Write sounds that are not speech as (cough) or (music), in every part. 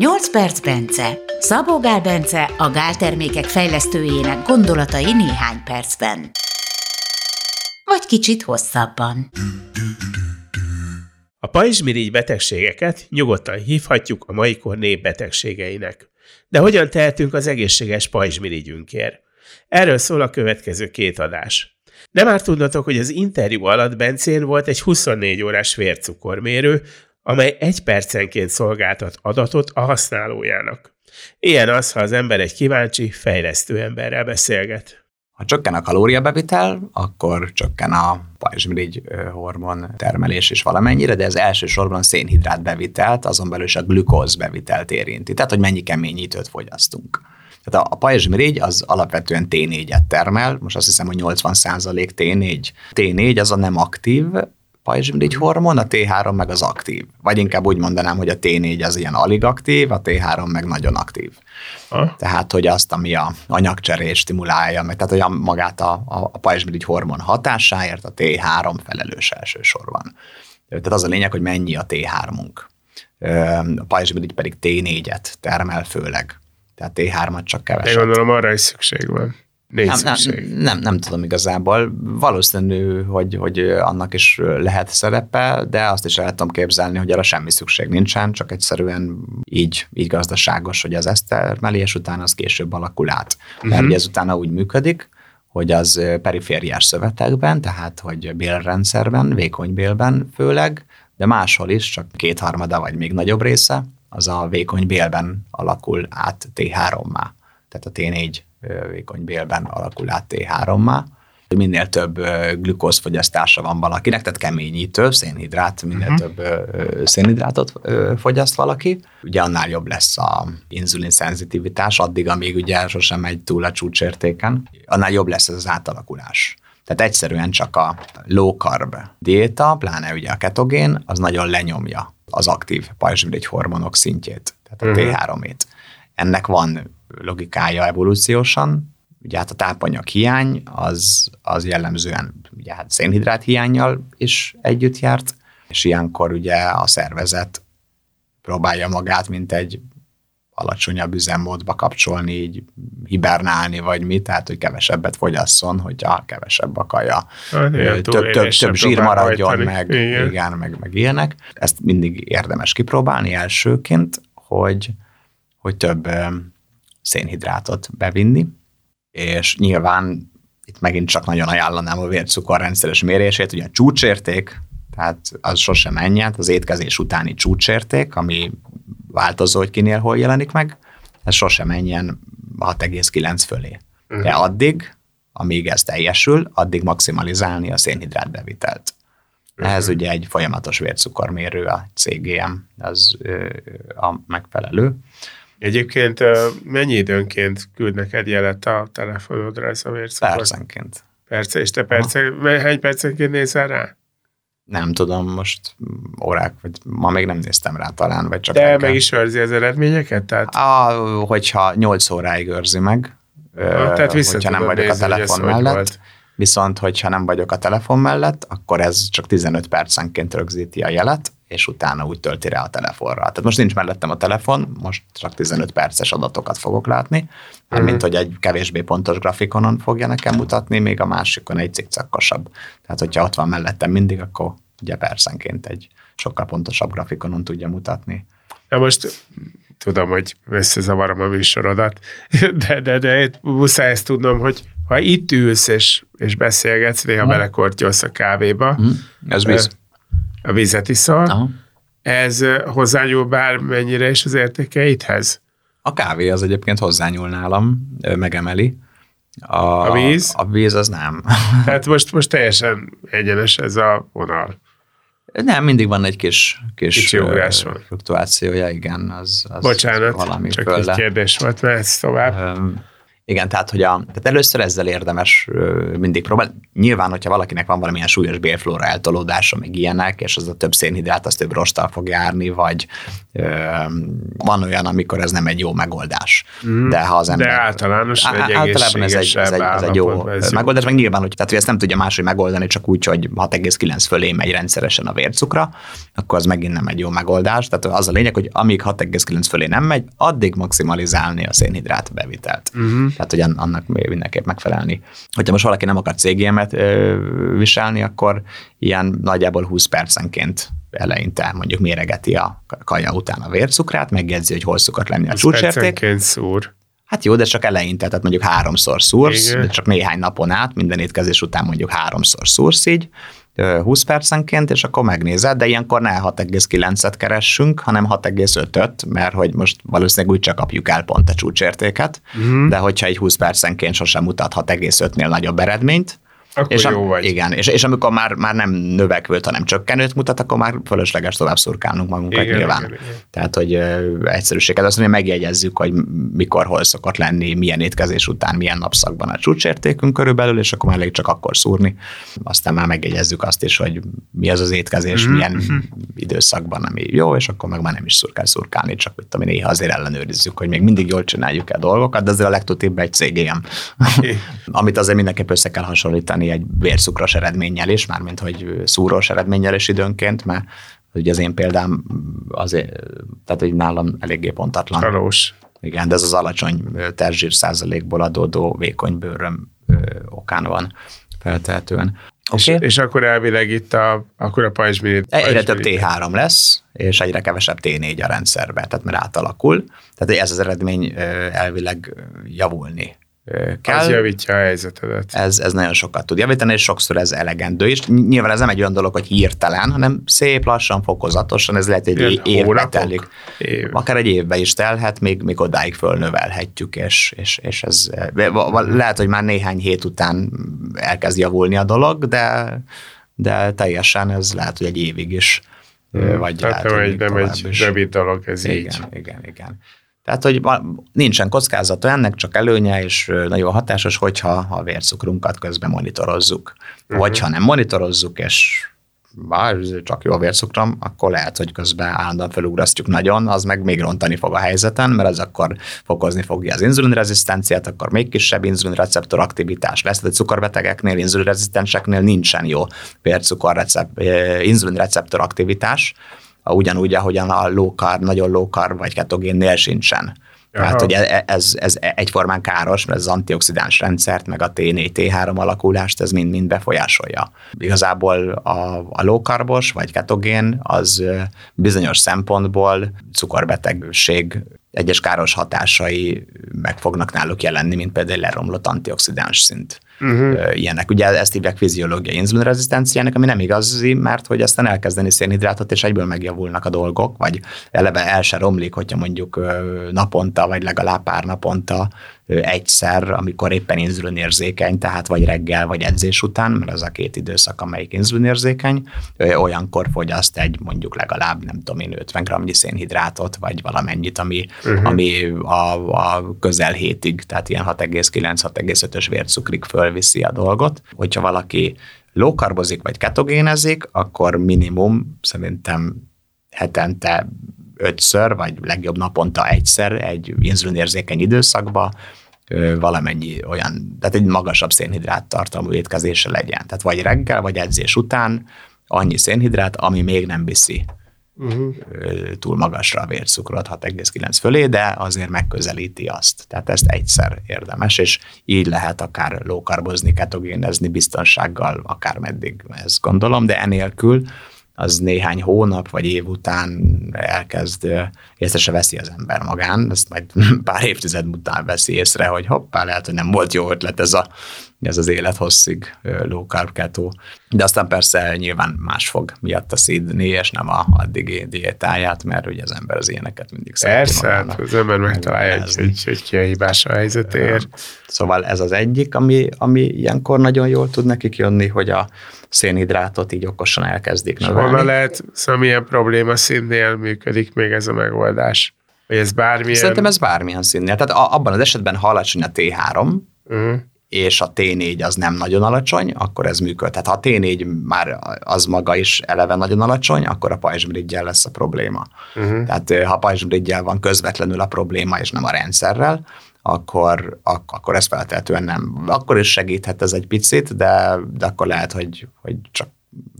8 perc Bence. Szabó Gál Bence a gáltermékek fejlesztőjének gondolatai néhány percben. Vagy kicsit hosszabban. A pajzsmirigy betegségeket nyugodtan hívhatjuk a mai kor népbetegségeinek. De hogyan tehetünk az egészséges pajzsmirigyünkért? Erről szól a következő két adás. Nem már tudnatok, hogy az interjú alatt Bencén volt egy 24 órás vércukormérő, amely egy percenként szolgáltat adatot a használójának. Ilyen az, ha az ember egy kíváncsi, fejlesztő emberrel beszélget. Ha csökken a kalóriabevitel, akkor csökken a pajzsmirigy hormon termelés is valamennyire, de ez elsősorban szénhidrát bevitelt, azon belül is a glükóz bevitelt érinti, tehát hogy mennyi keményítőt fogyasztunk. Tehát a, a pajzsmirigy az alapvetően T4-et termel, most azt hiszem, hogy 80 T4. T4 az a nem aktív pajzsmirigy hormon, a T3 meg az aktív. Vagy inkább úgy mondanám, hogy a T4 az ilyen alig aktív, a T3 meg nagyon aktív. Ha? Tehát, hogy azt, ami a anyagcserés stimulálja, meg, tehát, hogy a, magát a, a, a pajzsmirigy hormon hatásáért a T3 felelős elsősorban. Tehát az a lényeg, hogy mennyi a T3-unk. A pajzsmirigy pedig T4-et termel főleg. Tehát T3-at csak keveset. Én gondolom arra is szükség van. Nem, nem, nem, nem tudom igazából. Valószínű, hogy, hogy annak is lehet szerepe, de azt is el tudom képzelni, hogy arra semmi szükség nincsen, csak egyszerűen így, így gazdaságos, hogy az ezt termeli, és utána az később alakul át. Uh-huh. Mert ez utána úgy működik, hogy az perifériás szövetekben, tehát hogy bélrendszerben, vékony bélben főleg, de máshol is, csak kétharmada vagy még nagyobb része, az a vékony bélben alakul át T3-má. Tehát a T4 vékony bélben alakul át T3-má. Minél több glükózfogyasztása van valakinek, tehát keményítő, szénhidrát, minél uh-huh. több szénhidrátot fogyaszt valaki, ugye annál jobb lesz a inzulin szenzitivitás, addig, amíg ugye sosem megy túl a csúcsértéken, annál jobb lesz ez az átalakulás. Tehát egyszerűen csak a low carb diéta, pláne ugye a ketogén, az nagyon lenyomja az aktív pajzsmirigy hormonok szintjét, tehát a uh-huh. T3-ét. Ennek van logikája evolúciósan, ugye hát a tápanyag hiány az, az jellemzően ugye hát szénhidrát hiányjal is együtt járt, és ilyenkor ugye a szervezet próbálja magát, mint egy alacsonyabb üzemmódba kapcsolni, így hibernálni, vagy mi, tehát, hogy kevesebbet fogyasszon, hogyha kevesebb a kaja. Hát, igen, több, több, több zsír maradjon, hajtani. meg, igen. igen, meg, meg ilyenek. Ezt mindig érdemes kipróbálni elsőként, hogy, hogy több szénhidrátot bevinni, és nyilván itt megint csak nagyon ajánlanám a vércukor rendszeres mérését, ugye a csúcsérték, tehát az sosem menjen, hát az étkezés utáni csúcsérték, ami változó, hogy kinél hol jelenik meg, ez sosem menjen 6,9 fölé. Uh-huh. De addig, amíg ez teljesül, addig maximalizálni a szénhidrát bevitelt. Uh-huh. Ehhez ugye egy folyamatos vércukormérő, a CGM, az a megfelelő. Egyébként mennyi időnként küld neked jelet a telefonodra ez a vércukor? Percenként. Perce, és te perce, hány percenként nézel rá? Nem tudom, most órák, vagy ma még nem néztem rá talán, vagy csak De reggel. meg is őrzi az eredményeket? Tehát... A, hogyha 8 óráig őrzi meg, ha, tehát hogyha nem vagyok nézni, a telefon mellett. Volt. Viszont, hogyha nem vagyok a telefon mellett, akkor ez csak 15 percenként rögzíti a jelet, és utána úgy tölti rá a telefonra. Tehát most nincs mellettem a telefon, most csak 15 perces adatokat fogok látni, uh-huh. mint hogy egy kevésbé pontos grafikonon fogja nekem mutatni, még a másikon egy cikcakkosabb. Tehát, hogyha ott van mellettem mindig, akkor ugye percenként egy sokkal pontosabb grafikonon tudja mutatni. Na most tudom, hogy összezavarom a műsorodat, (laughs) de, de, de muszáj ezt tudnom, hogy ha itt ülsz és, és beszélgetsz, néha hmm. belekortyolsz a kávéba. Hmm. Ez víz a vizet iszol, Aha. ez hozzányúl bármennyire is az értékeidhez? A kávé az egyébként hozzányúl nálam, megemeli. A, a víz? A víz az nem. Tehát (laughs) most, most teljesen egyenes ez a vonal. Nem, mindig van egy kis, kis fluktuációja, igen. Az, az Bocsánat, valami csak fölle. egy kérdés volt, mehetsz tovább. Igen, tehát, hogy a, tehát először ezzel érdemes mindig próbálni. Nyilván, hogyha valakinek van valamilyen súlyos bélflóra eltolódása, meg ilyenek, és az a több szénhidrát, az több rostal fog járni, vagy ö, van olyan, amikor ez nem egy jó megoldás. Mm, de ha az ember... De általános á, egy általában ez egy, ez egy, ez egy jó megoldás, meg nyilván, hogy, tehát, hogy ezt nem tudja máshogy megoldani, csak úgy, hogy 6,9 fölé megy rendszeresen a vércukra, akkor az megint nem egy jó megoldás. Tehát az a lényeg, hogy amíg 6,9 fölé nem megy, addig maximalizálni a szénhidrát bevitelt. Mm-hmm. Tehát, hogy annak mindenképp megfelelni. Hogyha most valaki nem akar cégiemet viselni, akkor ilyen nagyjából 20 percenként eleinte mondjuk méregeti a kaja után a vércukrát, megjegyzi, hogy hol szokott lenni a csúcsérték. szúr. Hát jó, de csak eleinte, tehát mondjuk háromszor szúrsz, de csak néhány napon át, minden étkezés után mondjuk háromszor szúrsz így, 20 percenként, és akkor megnézed, de ilyenkor ne 6,9-et keressünk, hanem 6,5-öt, mert hogy most valószínűleg úgy csak kapjuk el pont a csúcsértéket, uh-huh. de hogyha egy 20 percenként sosem mutat 6,5-nél nagyobb eredményt, akkor és jó vagy. Igen, és, és amikor már, már nem növekvőt, hanem csökkenőt mutat, akkor már fölösleges tovább szurkálnunk magunkat igen, nyilván. Igen, igen. Tehát, hogy egyszerűséget azt mondja, megjegyezzük, hogy mikor, hol szokott lenni, milyen étkezés után, milyen napszakban a csúcsértékünk körülbelül, és akkor már elég csak akkor szúrni. Aztán már megjegyezzük azt is, hogy mi az az étkezés, mm-hmm. milyen időszakban, ami jó, és akkor meg már nem is szurkál szurkálni, csak mit tudom, néha azért ellenőrizzük, hogy még mindig jól csináljuk-e dolgokat, de azért a legtöbb egy cégém, (laughs) amit azért mindenképp össze kell hasonlítani egy vércukros eredménnyel is, mármint hogy szúrós eredménnyel is időnként, mert ugye az én példám azért, tehát hogy nálam eléggé pontatlan. Valós. Igen, de ez az alacsony terzsír százalékból adódó vékony bőröm okán van feltehetően. Okay. És, és akkor elvileg itt a, akkor a pajzsmiri... Egyre több T3 lesz, és egyre kevesebb T4 a rendszerben, tehát mert átalakul. Tehát ez az eredmény elvileg javulni kell. Az javítja a helyzetedet. Ez, ez nagyon sokat tud javítani, és sokszor ez elegendő is. Nyilván ez nem egy olyan dolog, hogy hirtelen, hanem szép lassan, fokozatosan, ez lehet egy évbe telik. Év. Akár egy évbe is telhet, még, még odáig fölnövelhetjük, és, és, és ez lehet, hogy már néhány hét után elkezd javulni a dolog, de, de teljesen ez lehet, hogy egy évig is. Hmm. Vagy Tehát lehet, nem egy, nem egy rövid dolog ez igen, így. Igen, igen, igen. Tehát, hogy nincsen kockázata ennek, csak előnye, és nagyon hatásos, hogyha a vércukrunkat közben monitorozzuk. Uh-huh. Vagy ha nem monitorozzuk, és bár csak jó a vércukrom, akkor lehet, hogy közben állandóan felugrasztjuk nagyon, az meg még rontani fog a helyzeten, mert az akkor fokozni fogja az inzulinrezisztenciát, akkor még kisebb inzulinreceptor aktivitás lesz. De cukorbetegeknél, inzulinrezisztenseknél nincsen jó inzulinreceptor aktivitás, ugyanúgy, ahogyan a carb, nagyon carb vagy ketogénnél sincsen. Aha. Tehát, hogy e, ez, ez egyformán káros, mert az antioxidáns rendszert, meg a T4, T3 alakulást, ez mind-mind befolyásolja. Igazából a, a low carbos vagy ketogén az bizonyos szempontból cukorbetegség egyes káros hatásai meg fognak náluk jelenni, mint például leromlott antioxidáns szint. Uh-huh. Ilyenek. Ugye ezt hívják fiziológiai inzulinrezisztenciának, ami nem igazi, mert hogy aztán elkezdeni szénhidrátot, és egyből megjavulnak a dolgok, vagy eleve el se romlik, hogyha mondjuk naponta, vagy legalább pár naponta egyszer, amikor éppen inzulinérzékeny, tehát vagy reggel, vagy edzés után, mert az a két időszak, amelyik inzulinérzékeny, olyankor fogyaszt egy mondjuk legalább, nem tudom én, 50 g szénhidrátot, vagy valamennyit, ami, uh-huh. ami a, a közel hétig, tehát ilyen 6,9-6,5-ös vércukrig fölviszi a dolgot. Hogyha valaki lókarbozik vagy ketogénezik, akkor minimum szerintem hetente ötször, vagy legjobb naponta egyszer egy inzulinérzékeny időszakba valamennyi olyan, tehát egy magasabb szénhidrát tartalmú étkezése legyen. Tehát vagy reggel, vagy edzés után annyi szénhidrát, ami még nem viszi túl magasra a vércukrot 6,9 fölé, de azért megközelíti azt. Tehát ezt egyszer érdemes, és így lehet akár lókarbozni, ketogénezni biztonsággal, akár meddig, ezt gondolom, de enélkül az néhány hónap vagy év után elkezd, észre se veszi az ember magán, ezt majd (laughs) pár évtized után veszi észre, hogy hoppá, lehet, hogy nem volt jó ötlet ez, a, ez az élethosszig low carb keto. De aztán persze nyilván más fog miatt a szídni, és nem a addigi diétáját, mert ugye az ember az ilyeneket mindig Persze, hát az ember megtalálja, hogy, hogy, hogy ki a hibás a helyzetért. Szóval ez az egyik, ami, ami ilyenkor nagyon jól tud nekik jönni, hogy a szénhidrátot így okosan elkezdik növelni. Honnan lehet, szóval milyen probléma szintnél működik még ez a megoldás? Vagy ez bármilyen... Szerintem ez bármilyen színnél. Tehát abban az esetben, ha alacsony a T3, uh-huh és a T4 az nem nagyon alacsony, akkor ez működ. Tehát ha a T4 már az maga is eleve nagyon alacsony, akkor a pajzsmirigyel lesz a probléma. Uh-huh. Tehát ha a pajzsmirigyel van közvetlenül a probléma, és nem a rendszerrel, akkor, ak- akkor ez feltehetően nem. Akkor is segíthet ez egy picit, de, de akkor lehet, hogy, hogy csak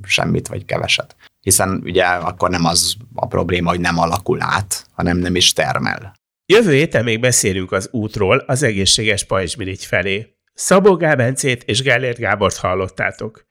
semmit vagy keveset. Hiszen ugye akkor nem az a probléma, hogy nem alakul át, hanem nem is termel. Jövő héten még beszélünk az útról az egészséges pajzsmirigy felé. Szabó Gábencét és Gellért Gábort hallottátok.